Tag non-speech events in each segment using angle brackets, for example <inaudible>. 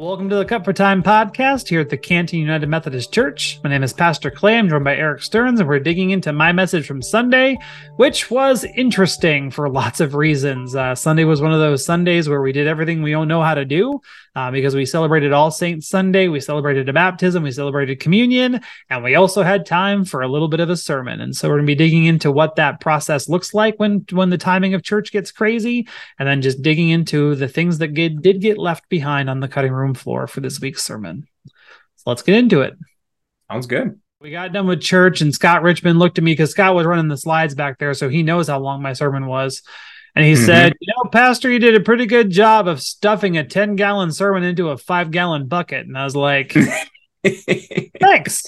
Welcome to the Cut for Time podcast here at the Canton United Methodist Church. My name is Pastor Clay. I'm joined by Eric Stearns, and we're digging into my message from Sunday, which was interesting for lots of reasons. Uh, Sunday was one of those Sundays where we did everything we don't know how to do uh, because we celebrated All Saints Sunday, we celebrated a baptism, we celebrated communion, and we also had time for a little bit of a sermon. And so we're going to be digging into what that process looks like when when the timing of church gets crazy, and then just digging into the things that get, did get left behind on the cutting room room floor for this week's sermon. So let's get into it. Sounds good. We got done with church, and Scott Richmond looked at me because Scott was running the slides back there, so he knows how long my sermon was. And he mm-hmm. said, You know, Pastor, you did a pretty good job of stuffing a 10 gallon sermon into a five gallon bucket. And I was like, <laughs> Thanks.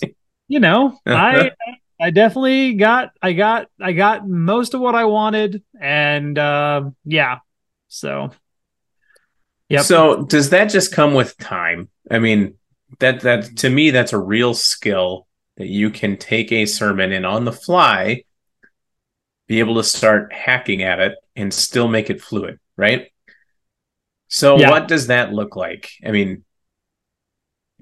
You know, I I definitely got I got I got most of what I wanted. And uh yeah. So So does that just come with time? I mean, that that to me that's a real skill that you can take a sermon and on the fly be able to start hacking at it and still make it fluid, right? So yeah. what does that look like? I mean,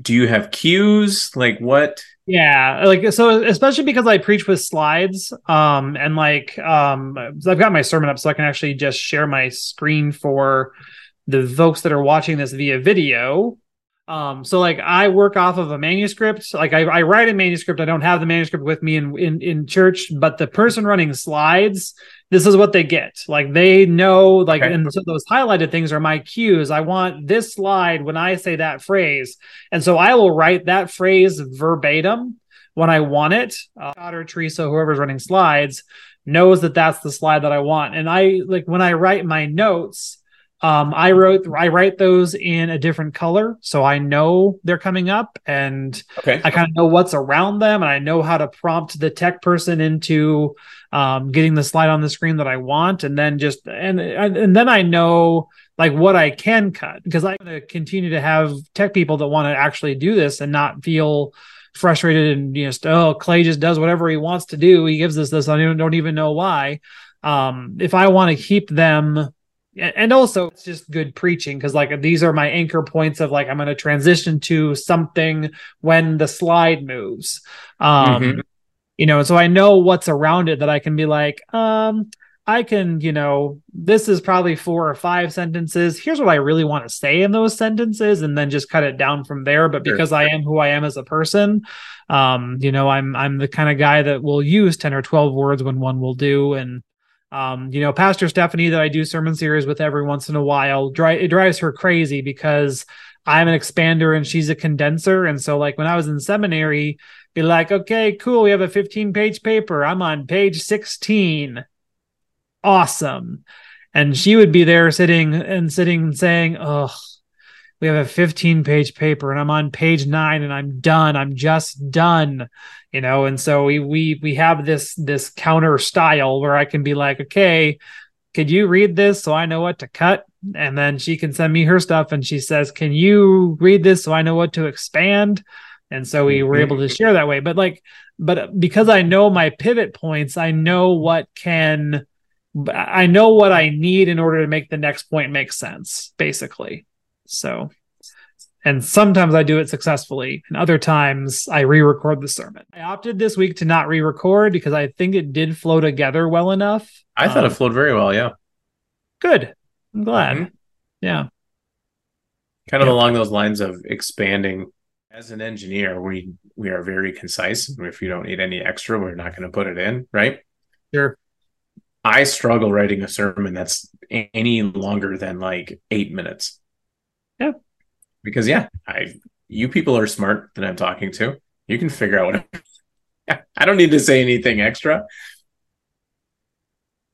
do you have cues? Like what? Yeah, like so especially because I preach with slides um and like um I've got my sermon up so I can actually just share my screen for the folks that are watching this via video um, so like I work off of a manuscript. Like I, I, write a manuscript. I don't have the manuscript with me in, in in church, but the person running slides, this is what they get. Like they know, like okay. and so those highlighted things are my cues. I want this slide when I say that phrase, and so I will write that phrase verbatim when I want it. Uh, or Teresa, whoever's running slides, knows that that's the slide that I want. And I like when I write my notes. Um, I wrote I write those in a different color, so I know they're coming up, and okay. I kind of know what's around them, and I know how to prompt the tech person into um, getting the slide on the screen that I want, and then just and and then I know like what I can cut because I'm going to continue to have tech people that want to actually do this and not feel frustrated and you know oh Clay just does whatever he wants to do. He gives us this. I don't, don't even know why. Um, if I want to keep them and also it's just good preaching because like these are my anchor points of like i'm going to transition to something when the slide moves um mm-hmm. you know so i know what's around it that i can be like um i can you know this is probably four or five sentences here's what i really want to say in those sentences and then just cut it down from there but because sure. i am who i am as a person um you know i'm i'm the kind of guy that will use 10 or 12 words when one will do and um, you know, Pastor Stephanie that I do sermon series with every once in a while, dri- it drives her crazy because I'm an expander and she's a condenser. And so, like when I was in seminary, be like, okay, cool, we have a 15 page paper. I'm on page 16. Awesome. And she would be there sitting and sitting and saying, oh, we have a 15 page paper and I'm on page nine and I'm done. I'm just done you know? And so we we we have this this counter style where i can be like okay could you read this so i know what to cut? And then she can send me her stuff and she says can you read this so i know what to expand? And so we were able to mm-hmm. share that way. But like but because i know my pivot points i know what can i know what i need in order to make the next point make sense basically so and sometimes I do it successfully, and other times I re record the sermon. I opted this week to not re record because I think it did flow together well enough. I thought um, it flowed very well, yeah. Good. I'm glad. Mm-hmm. Yeah. Kind of yeah. along those lines of expanding. As an engineer, we we are very concise. If you don't need any extra, we're not going to put it in, right? Sure. I struggle writing a sermon that's any longer than like eight minutes. Yeah because yeah, I you people are smart that I'm talking to. You can figure out what <laughs> I don't need to say anything extra.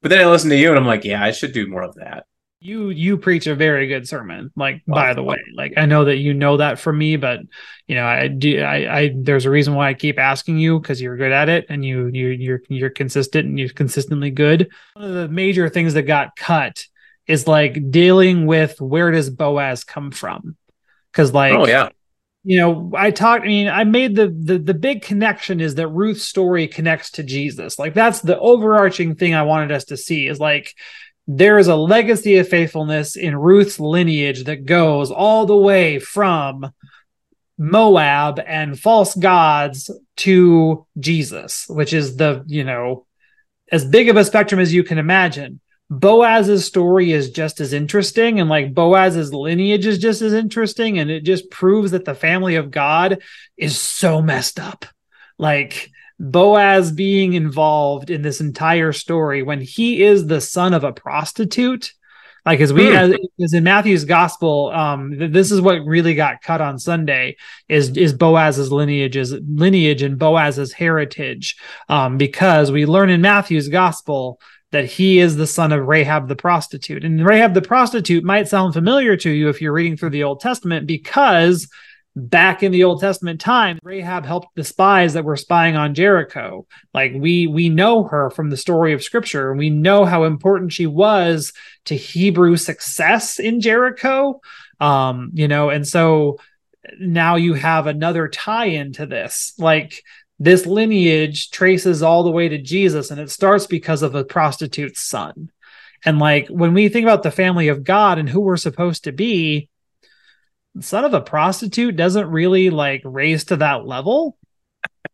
But then I listen to you and I'm like, yeah, I should do more of that. You you preach a very good sermon. Like by the way, like I know that you know that from me, but you know I do. I, I there's a reason why I keep asking you because you're good at it and you you you're you're consistent and you're consistently good. One of the major things that got cut is like dealing with where does Boaz come from? Because like oh yeah. you know i talked i mean i made the, the the big connection is that ruth's story connects to jesus. Like that's the overarching thing i wanted us to see is like there is a legacy of faithfulness in Ruth's lineage that goes all the way from Moab and false gods to Jesus, which is the, you know, as big of a spectrum as you can imagine. Boaz's story is just as interesting, and like Boaz's lineage is just as interesting, and it just proves that the family of God is so messed up. Like Boaz being involved in this entire story when he is the son of a prostitute. Like as we hmm. as, as, in Matthew's gospel, um, this is what really got cut on Sunday is is Boaz's lineages lineage and Boaz's heritage, um, because we learn in Matthew's gospel that he is the son of Rahab the prostitute. And Rahab the prostitute might sound familiar to you if you're reading through the Old Testament because back in the Old Testament time, Rahab helped the spies that were spying on Jericho. Like we we know her from the story of scripture and we know how important she was to Hebrew success in Jericho. Um, you know, and so now you have another tie into this. Like this lineage traces all the way to Jesus and it starts because of a prostitute's son. And like when we think about the family of God and who we're supposed to be, the son of a prostitute doesn't really like raise to that level.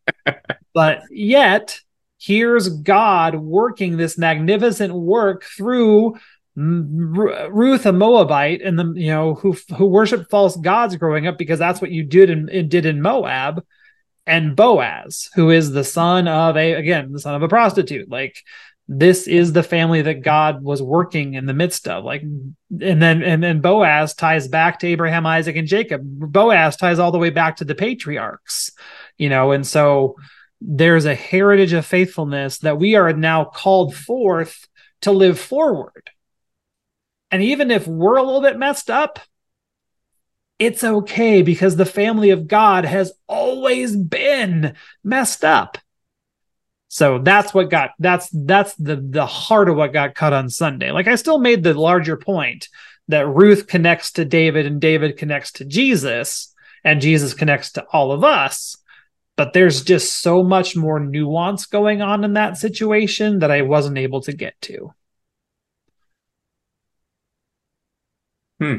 <laughs> but yet, here's God working this magnificent work through Ruth, a Moabite, and the you know who who worshiped false gods growing up because that's what you did and did in Moab, and Boaz, who is the son of a again the son of a prostitute. Like this is the family that God was working in the midst of. Like, and then and then Boaz ties back to Abraham, Isaac, and Jacob. Boaz ties all the way back to the patriarchs, you know, and so there's a heritage of faithfulness that we are now called forth to live forward. And even if we're a little bit messed up, it's okay because the family of God has always been messed up. So that's what got that's that's the the heart of what got cut on Sunday. Like I still made the larger point that Ruth connects to David and David connects to Jesus and Jesus connects to all of us. But there's just so much more nuance going on in that situation that I wasn't able to get to. Hmm.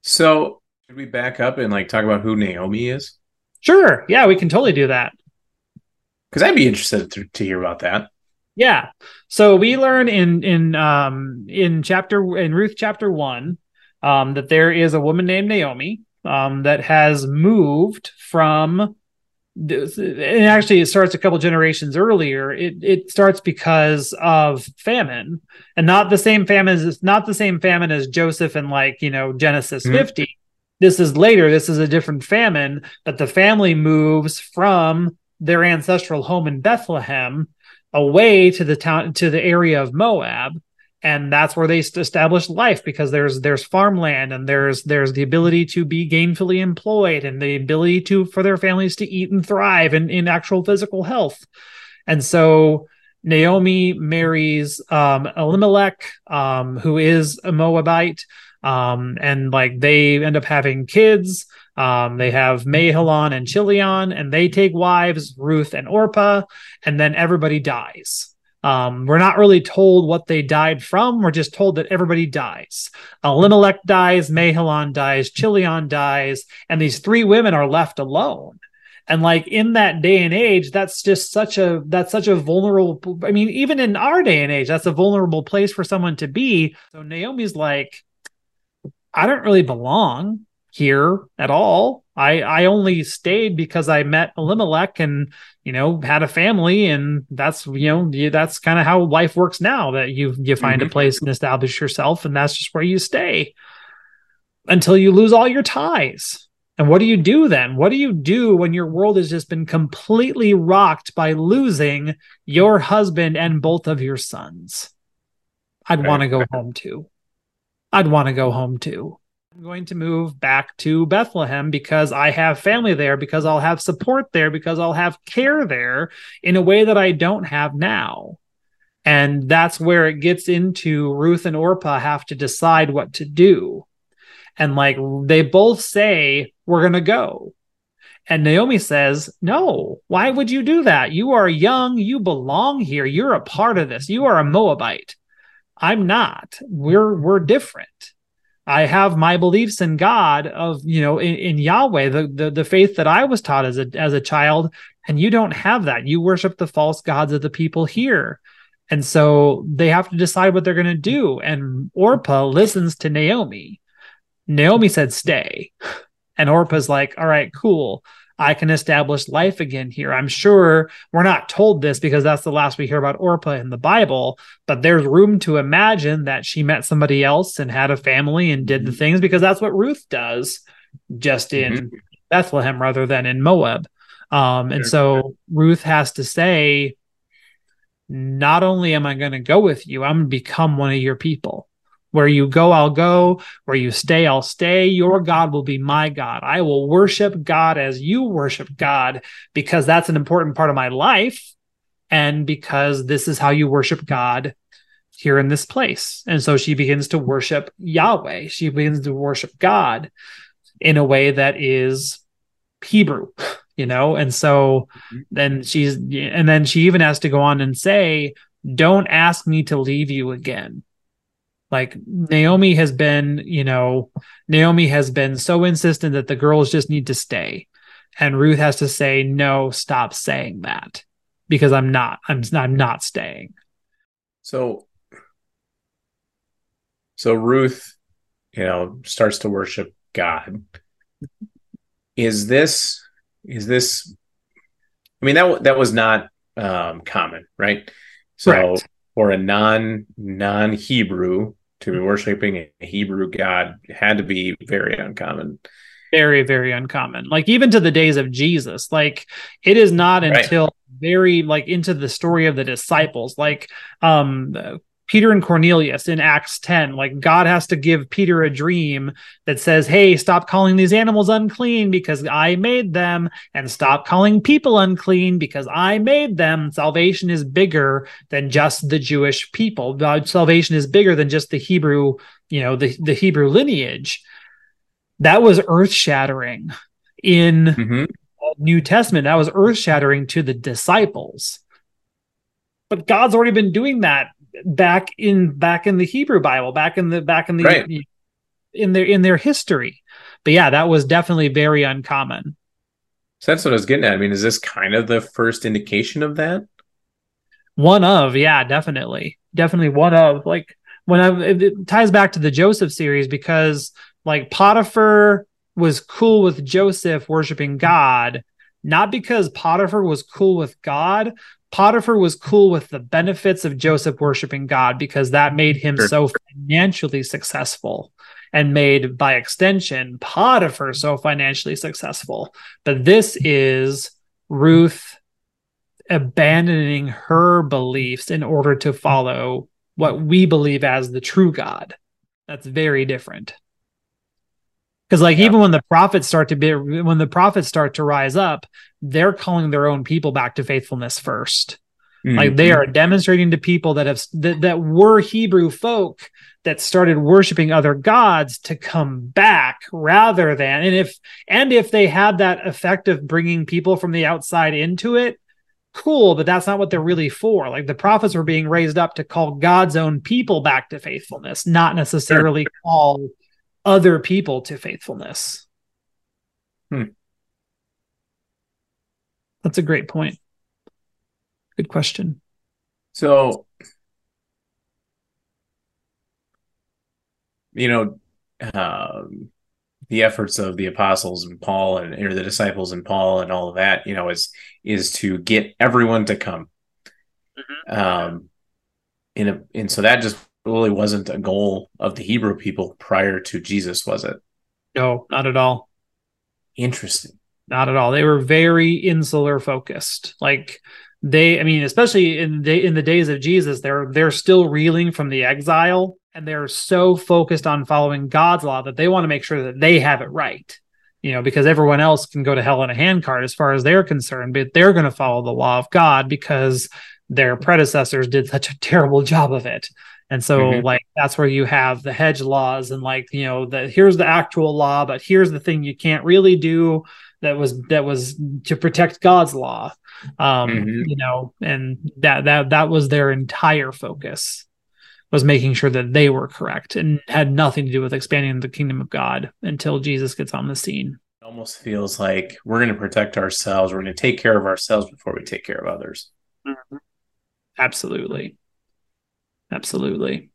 So should we back up and like talk about who Naomi is? Sure. Yeah, we can totally do that. Because I'd be interested to, to hear about that. Yeah. So we learn in in um in chapter in Ruth chapter one um that there is a woman named Naomi um that has moved from and actually it starts a couple generations earlier it it starts because of famine and not the same famine as not the same famine as joseph and like you know genesis mm-hmm. 50 this is later this is a different famine but the family moves from their ancestral home in Bethlehem away to the town to the area of Moab. And that's where they establish life because there's there's farmland and there's there's the ability to be gainfully employed and the ability to for their families to eat and thrive in, in actual physical health. And so Naomi marries um, Elimelech um, who is a Moabite um, and like they end up having kids um, they have Mahlon and Chilion, and they take wives, Ruth and Orpah, and then everybody dies. Um, we're not really told what they died from. We're just told that everybody dies. Elimelech dies, Mahlon dies, Chilion dies, and these three women are left alone. And like in that day and age, that's just such a that's such a vulnerable. I mean, even in our day and age, that's a vulnerable place for someone to be. So Naomi's like, I don't really belong here at all. I I only stayed because I met Elimelech and you know had a family and that's you know that's kind of how life works now that you you find mm-hmm. a place and establish yourself and that's just where you stay until you lose all your ties. And what do you do then? What do you do when your world has just been completely rocked by losing your husband and both of your sons? I'd want to go home too. I'd want to go home too. I'm going to move back to Bethlehem because I have family there, because I'll have support there, because I'll have care there in a way that I don't have now. And that's where it gets into Ruth and Orpah have to decide what to do. And like they both say, we're going to go. And Naomi says, No, why would you do that? You are young. You belong here. You're a part of this. You are a Moabite. I'm not. We're we're different. I have my beliefs in God of you know in, in Yahweh, the, the the faith that I was taught as a as a child, and you don't have that. You worship the false gods of the people here. And so they have to decide what they're going to do. And Orpah listens to Naomi. Naomi said, stay. And Orpah's like, all right, cool. I can establish life again here. I'm sure we're not told this because that's the last we hear about Orpah in the Bible, but there's room to imagine that she met somebody else and had a family and did the mm-hmm. things because that's what Ruth does, just in mm-hmm. Bethlehem rather than in Moab. Um, and so Ruth has to say, not only am I going to go with you, I'm going to become one of your people. Where you go, I'll go. Where you stay, I'll stay. Your God will be my God. I will worship God as you worship God because that's an important part of my life. And because this is how you worship God here in this place. And so she begins to worship Yahweh. She begins to worship God in a way that is Hebrew, you know? And so mm-hmm. then she's, and then she even has to go on and say, don't ask me to leave you again. Like Naomi has been, you know, Naomi has been so insistent that the girls just need to stay. And Ruth has to say, no, stop saying that because I'm not, I'm, I'm not staying. So, so Ruth, you know, starts to worship God is this is this i mean that that was not um, common right so Correct. For a non non hebrew to be worshiping a hebrew god had to be very uncommon. Very very uncommon. Like even to the days of jesus like it is not until right. very like into the story of the disciples. Like um Peter and Cornelius in Acts 10. Like God has to give Peter a dream that says, Hey, stop calling these animals unclean because I made them, and stop calling people unclean because I made them. Salvation is bigger than just the Jewish people. Salvation is bigger than just the Hebrew, you know, the, the Hebrew lineage. That was earth shattering in mm-hmm. New Testament. That was earth shattering to the disciples. But God's already been doing that back in back in the Hebrew Bible, back in the back in the right. in their in their history. But yeah, that was definitely very uncommon. So that's what I was getting at. I mean, is this kind of the first indication of that? One of, yeah, definitely, definitely one of. Like when I, it ties back to the Joseph series because like Potiphar was cool with Joseph worshiping God, not because Potiphar was cool with God, Potiphar was cool with the benefits of Joseph worshiping God because that made him sure. so financially successful and made by extension Potiphar so financially successful. But this is Ruth abandoning her beliefs in order to follow what we believe as the true God. That's very different. Because like yeah. even when the prophets start to be when the prophets start to rise up, they're calling their own people back to faithfulness 1st mm-hmm. Like they are demonstrating to people that have that, that were Hebrew folk that started worshiping other gods to come back rather than and if and if they had that effect of bringing people from the outside into it cool but that's not what they're really for like the prophets were being raised up to call god's own people back to faithfulness not necessarily call other people to faithfulness. Hmm. That's a great point. Good question. So, you know, um, the efforts of the apostles and Paul and or the disciples and Paul and all of that, you know, is is to get everyone to come. Mm-hmm. Um, in a and so that just really wasn't a goal of the Hebrew people prior to Jesus, was it? No, not at all. Interesting. Not at all. They were very insular focused. Like they, I mean, especially in the in the days of Jesus, they're they're still reeling from the exile, and they're so focused on following God's law that they want to make sure that they have it right. You know, because everyone else can go to hell in a handcart as far as they're concerned, but they're going to follow the law of God because their predecessors did such a <laughs> terrible job of it. And so mm-hmm. like that's where you have the hedge laws and like, you know, the here's the actual law, but here's the thing you can't really do that was that was to protect God's law. Um, mm-hmm. you know, and that that that was their entire focus. was making sure that they were correct and had nothing to do with expanding the kingdom of God until Jesus gets on the scene. It almost feels like we're going to protect ourselves. We're going to take care of ourselves before we take care of others. Mm-hmm. Absolutely. Absolutely.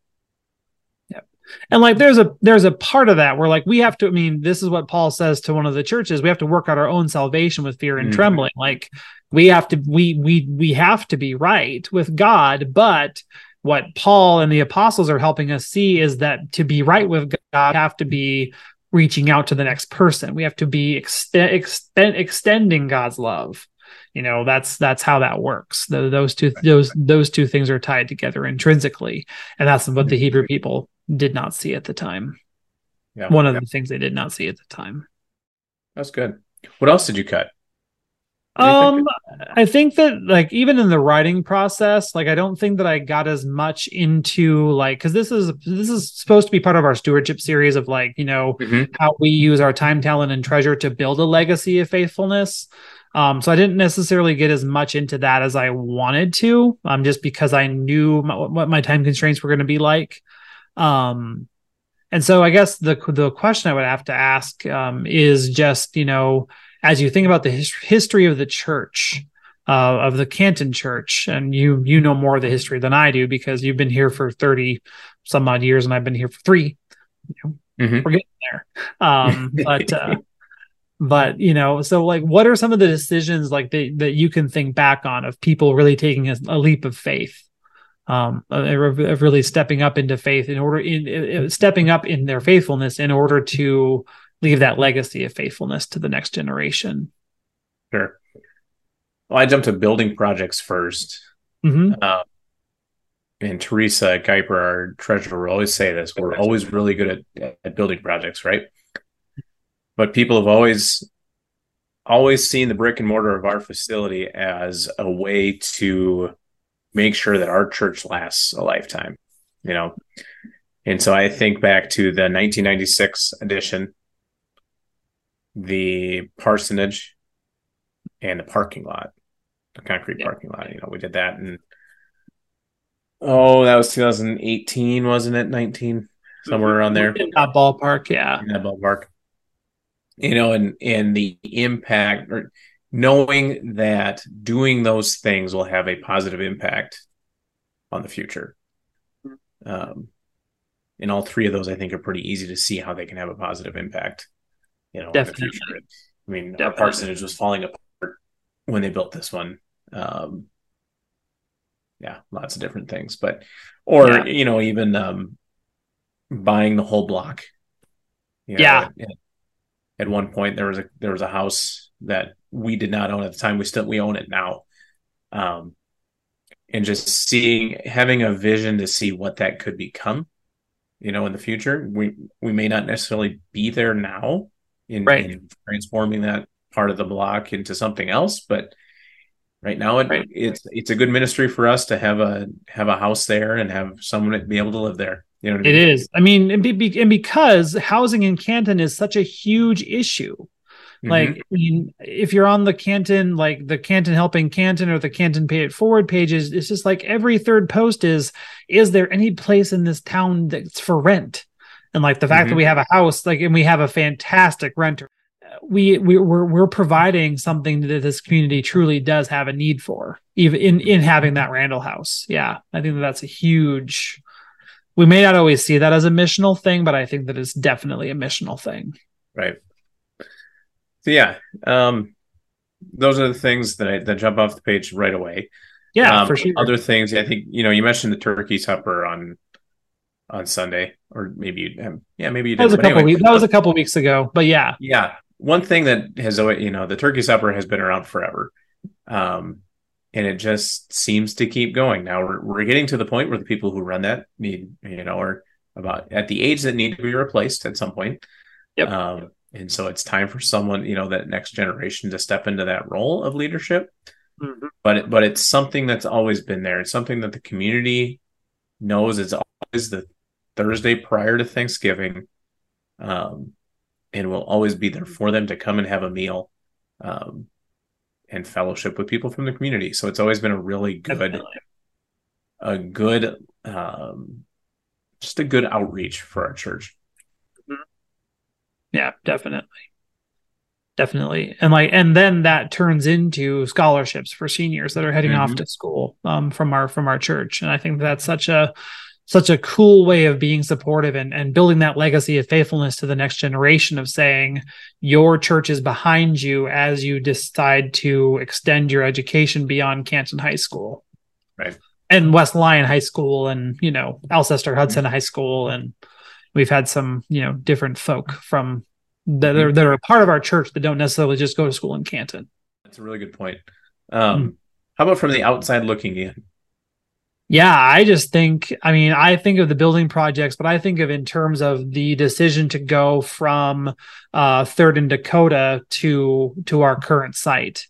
Yep. And like there's a there's a part of that where like we have to I mean this is what Paul says to one of the churches we have to work out our own salvation with fear and mm-hmm. trembling like we have to we we we have to be right with God but what Paul and the apostles are helping us see is that to be right with God, have to be reaching out to the next person. We have to be extending God's love. You know, that's that's how that works. The, those two those those two things are tied together intrinsically, and that's what the Hebrew people did not see at the time. Yeah, One of yeah. the things they did not see at the time. That's good. What else did you cut? Um, I think that like even in the writing process, like I don't think that I got as much into like because this is this is supposed to be part of our stewardship series of like you know mm-hmm. how we use our time, talent, and treasure to build a legacy of faithfulness. Um, so I didn't necessarily get as much into that as I wanted to, um, just because I knew my, what my time constraints were going to be like. Um, and so I guess the the question I would have to ask um, is just you know as you think about the his- history of the church, uh, of the Canton Church, and you you know more of the history than I do because you've been here for thirty some odd years, and I've been here for three. You know, mm-hmm. We're getting there, um, but uh, but you know, so like, what are some of the decisions like that that you can think back on of people really taking a, a leap of faith? um, of really stepping up into faith in order in, in, stepping up in their faithfulness in order to leave that legacy of faithfulness to the next generation. Sure. Well, I jumped to building projects 1st mm-hmm. uh, and Teresa Geiper, our treasurer, will always say this: we're always really good at, at building projects, right? But people have always always seen the brick and mortar of our facility as a way to make sure that our church lasts a lifetime, you know. And so I think back to the 1996 edition the parsonage and the parking lot, the concrete yeah. parking lot. You know, we did that and oh, that was 2018, wasn't it? 19, mm-hmm. somewhere around there. In that ballpark, yeah. In that ballpark. You know, and and the impact or knowing that doing those things will have a positive impact on the future. Um, and all three of those, I think, are pretty easy to see how they can have a positive impact you know, Definitely. I mean, Definitely. our parsonage was falling apart when they built this one. Um, yeah, lots of different things, but or yeah. you know, even um, buying the whole block. You know, yeah. At one point, there was a there was a house that we did not own at the time. We still we own it now. Um, and just seeing having a vision to see what that could become you know in the future we we may not necessarily be there now in, right. in transforming that part of the block into something else. But right now, it, right. it's it's a good ministry for us to have a have a house there and have someone be able to live there. You know, it I mean? is. I mean, and, be, and because housing in Canton is such a huge issue. Mm-hmm. Like. I mean, if you're on the Canton, like the Canton Helping Canton or the Canton Pay It Forward pages, it's just like every third post is, is there any place in this town that's for rent? and like the fact mm-hmm. that we have a house like and we have a fantastic renter we, we we're we're providing something that this community truly does have a need for even in in having that Randall house yeah i think that that's a huge we may not always see that as a missional thing but i think that it's definitely a missional thing right so yeah um those are the things that I, that jump off the page right away yeah um, for sure other things i think you know you mentioned the turkey supper on on Sunday, or maybe you, yeah, maybe you did. That was a couple anyway, weeks. That was a couple weeks ago, but yeah, yeah. One thing that has always, you know, the turkey supper has been around forever, um, and it just seems to keep going. Now we're we're getting to the point where the people who run that need, you know, are about at the age that need to be replaced at some point. Yep. Um, and so it's time for someone, you know, that next generation to step into that role of leadership. Mm-hmm. But it, but it's something that's always been there. It's something that the community knows. It's always the Thursday prior to Thanksgiving. Um, and we'll always be there for them to come and have a meal um, and fellowship with people from the community. So it's always been a really good, Definitely. a good um, just a good outreach for our church. Yeah, definitely. Definitely. And like and then that turns into scholarships for seniors that are heading mm-hmm. off to school um, from our from our church. And I think that's such a such a cool way of being supportive and, and building that legacy of faithfulness to the next generation of saying your church is behind you as you decide to extend your education beyond Canton High School. Right. And West Lyon High School and, you know, Alcester Hudson High School. And we've had some, you know, different folk from that are, that are a part of our church that don't necessarily just go to school in Canton. That's a really good point. Um, mm. How about from the outside looking in? Yeah, I just think, I mean, I think of the building projects, but I think of in terms of the decision to go from uh, Third and Dakota to to our current site.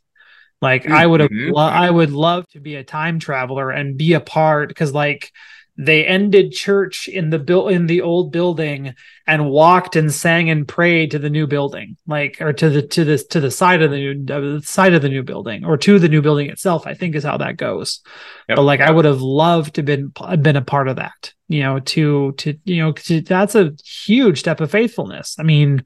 Like mm-hmm. I would have, lo- I would love to be a time traveler and be a part because, like, they ended church in the built in the old building and walked and sang and prayed to the new building like or to the to the to the side of the new uh, side of the new building or to the new building itself i think is how that goes yep. but like i would have loved to been been a part of that you know to to you know to, that's a huge step of faithfulness i mean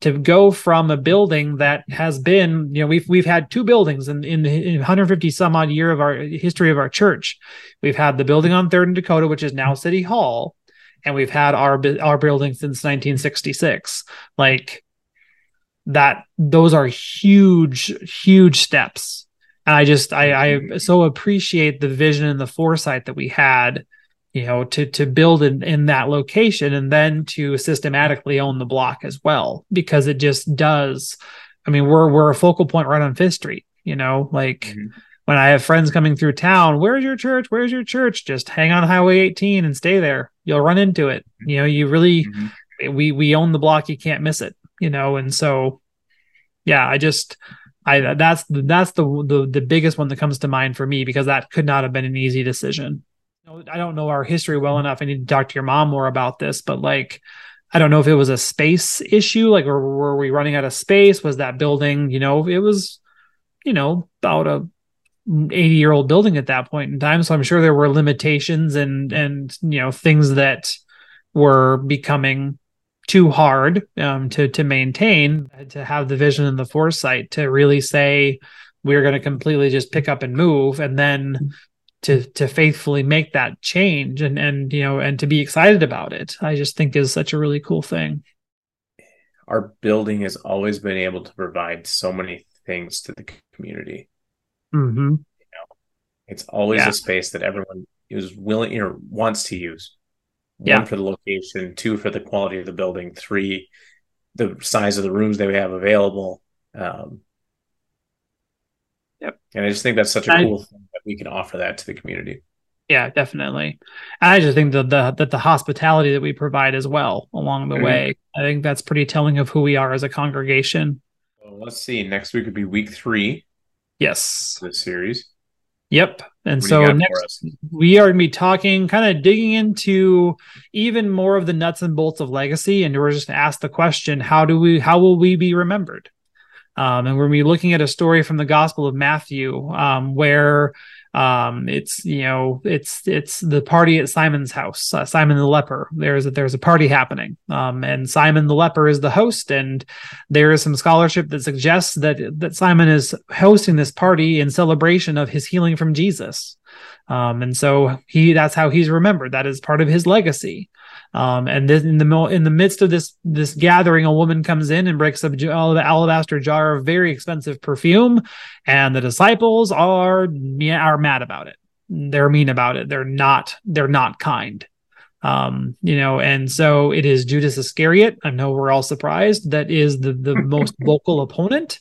to go from a building that has been, you know, we've we've had two buildings in, in, in 150 some odd year of our history of our church. We've had the building on Third and Dakota, which is now City Hall, and we've had our our building since 1966. Like that, those are huge, huge steps. And I just I I so appreciate the vision and the foresight that we had you know to to build in in that location and then to systematically own the block as well because it just does i mean we're we're a focal point right on fifth street you know like mm-hmm. when i have friends coming through town where's your church? Where's your church? Just hang on highway 18 and stay there. You'll run into it. You know you really mm-hmm. we we own the block you can't miss it you know and so yeah i just i that's that's the the, the biggest one that comes to mind for me because that could not have been an easy decision I don't know our history well enough. I need to talk to your mom more about this, but like, I don't know if it was a space issue, like, or were we running out of space? Was that building, you know, it was, you know, about a 80 year old building at that point in time. So I'm sure there were limitations and, and, you know, things that were becoming too hard um, to, to maintain, to have the vision and the foresight to really say, we're going to completely just pick up and move and then to to faithfully make that change and and you know and to be excited about it i just think is such a really cool thing our building has always been able to provide so many things to the community mm-hmm. you know, it's always yeah. a space that everyone is willing or wants to use one yeah. for the location two for the quality of the building three the size of the rooms that we have available um, Yep. And I just think that's such a I, cool thing that we can offer that to the community. Yeah, definitely. I just think that the that the hospitality that we provide as well along the mm-hmm. way, I think that's pretty telling of who we are as a congregation. Well, let's see. Next week would be week three. Yes. The series. Yep. And what so next we are going to be talking, kind of digging into even more of the nuts and bolts of legacy, and we're just to ask the question: How do we? How will we be remembered? Um, and we're be looking at a story from the Gospel of Matthew um, where um, it's you know it's it's the party at Simon's house. Uh, Simon the leper. There's a, there's a party happening, um, and Simon the leper is the host. And there is some scholarship that suggests that that Simon is hosting this party in celebration of his healing from Jesus. Um, and so he that's how he's remembered. That is part of his legacy. Um, and then in the in the midst of this this gathering, a woman comes in and breaks up the alabaster jar of very expensive perfume, and the disciples are are mad about it. They're mean about it. They're not they're not kind. Um, you know, and so it is Judas Iscariot. I know we're all surprised. That is the the <laughs> most vocal opponent.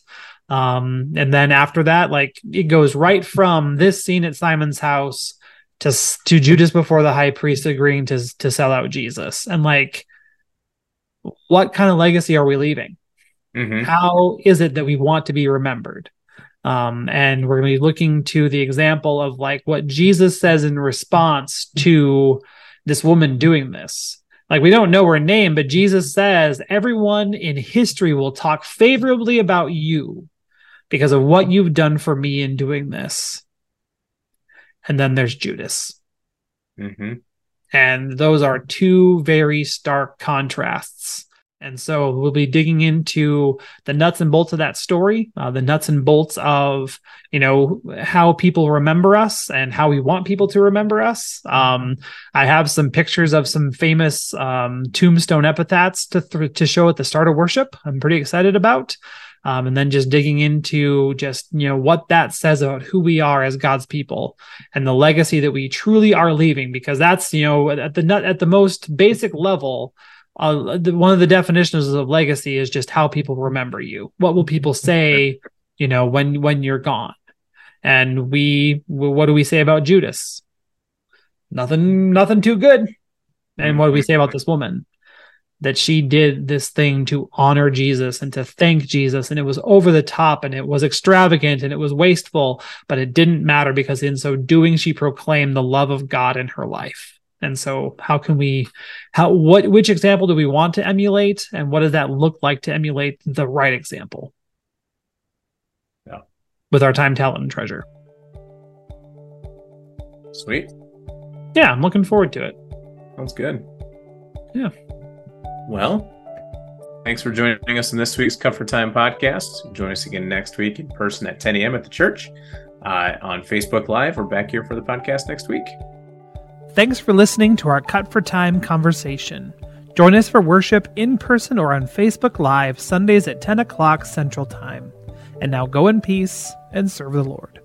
Um, and then after that, like it goes right from this scene at Simon's house to to Judas before the high priest agreeing to to sell out Jesus. And like what kind of legacy are we leaving? Mm-hmm. How is it that we want to be remembered? Um, and we're going to be looking to the example of like what Jesus says in response to this woman doing this. Like we don't know her name, but Jesus says everyone in history will talk favorably about you because of what you've done for me in doing this and then there's Judas. Mm-hmm. And those are two very stark contrasts. And so we'll be digging into the nuts and bolts of that story, uh, the nuts and bolts of, you know, how people remember us and how we want people to remember us. Um, I have some pictures of some famous um, tombstone epitaphs to, th- to show at the start of worship. I'm pretty excited about. Um, and then just digging into just you know what that says about who we are as God's people and the legacy that we truly are leaving, because that's you know at the at the most basic level, uh, one of the definitions of legacy is just how people remember you. What will people say, you know, when when you're gone? And we, what do we say about Judas? Nothing, nothing too good. And what do we say about this woman? That she did this thing to honor Jesus and to thank Jesus. And it was over the top and it was extravagant and it was wasteful, but it didn't matter because in so doing, she proclaimed the love of God in her life. And so how can we, how, what, which example do we want to emulate? And what does that look like to emulate the right example? Yeah. With our time, talent, and treasure. Sweet. Yeah, I'm looking forward to it. Sounds good. Yeah. Well, thanks for joining us in this week's Cut for Time podcast. Join us again next week in person at 10 a.m. at the church, uh, on Facebook Live. We're back here for the podcast next week. Thanks for listening to our Cut for Time conversation. Join us for worship in person or on Facebook Live Sundays at 10 o'clock Central Time. And now go in peace and serve the Lord.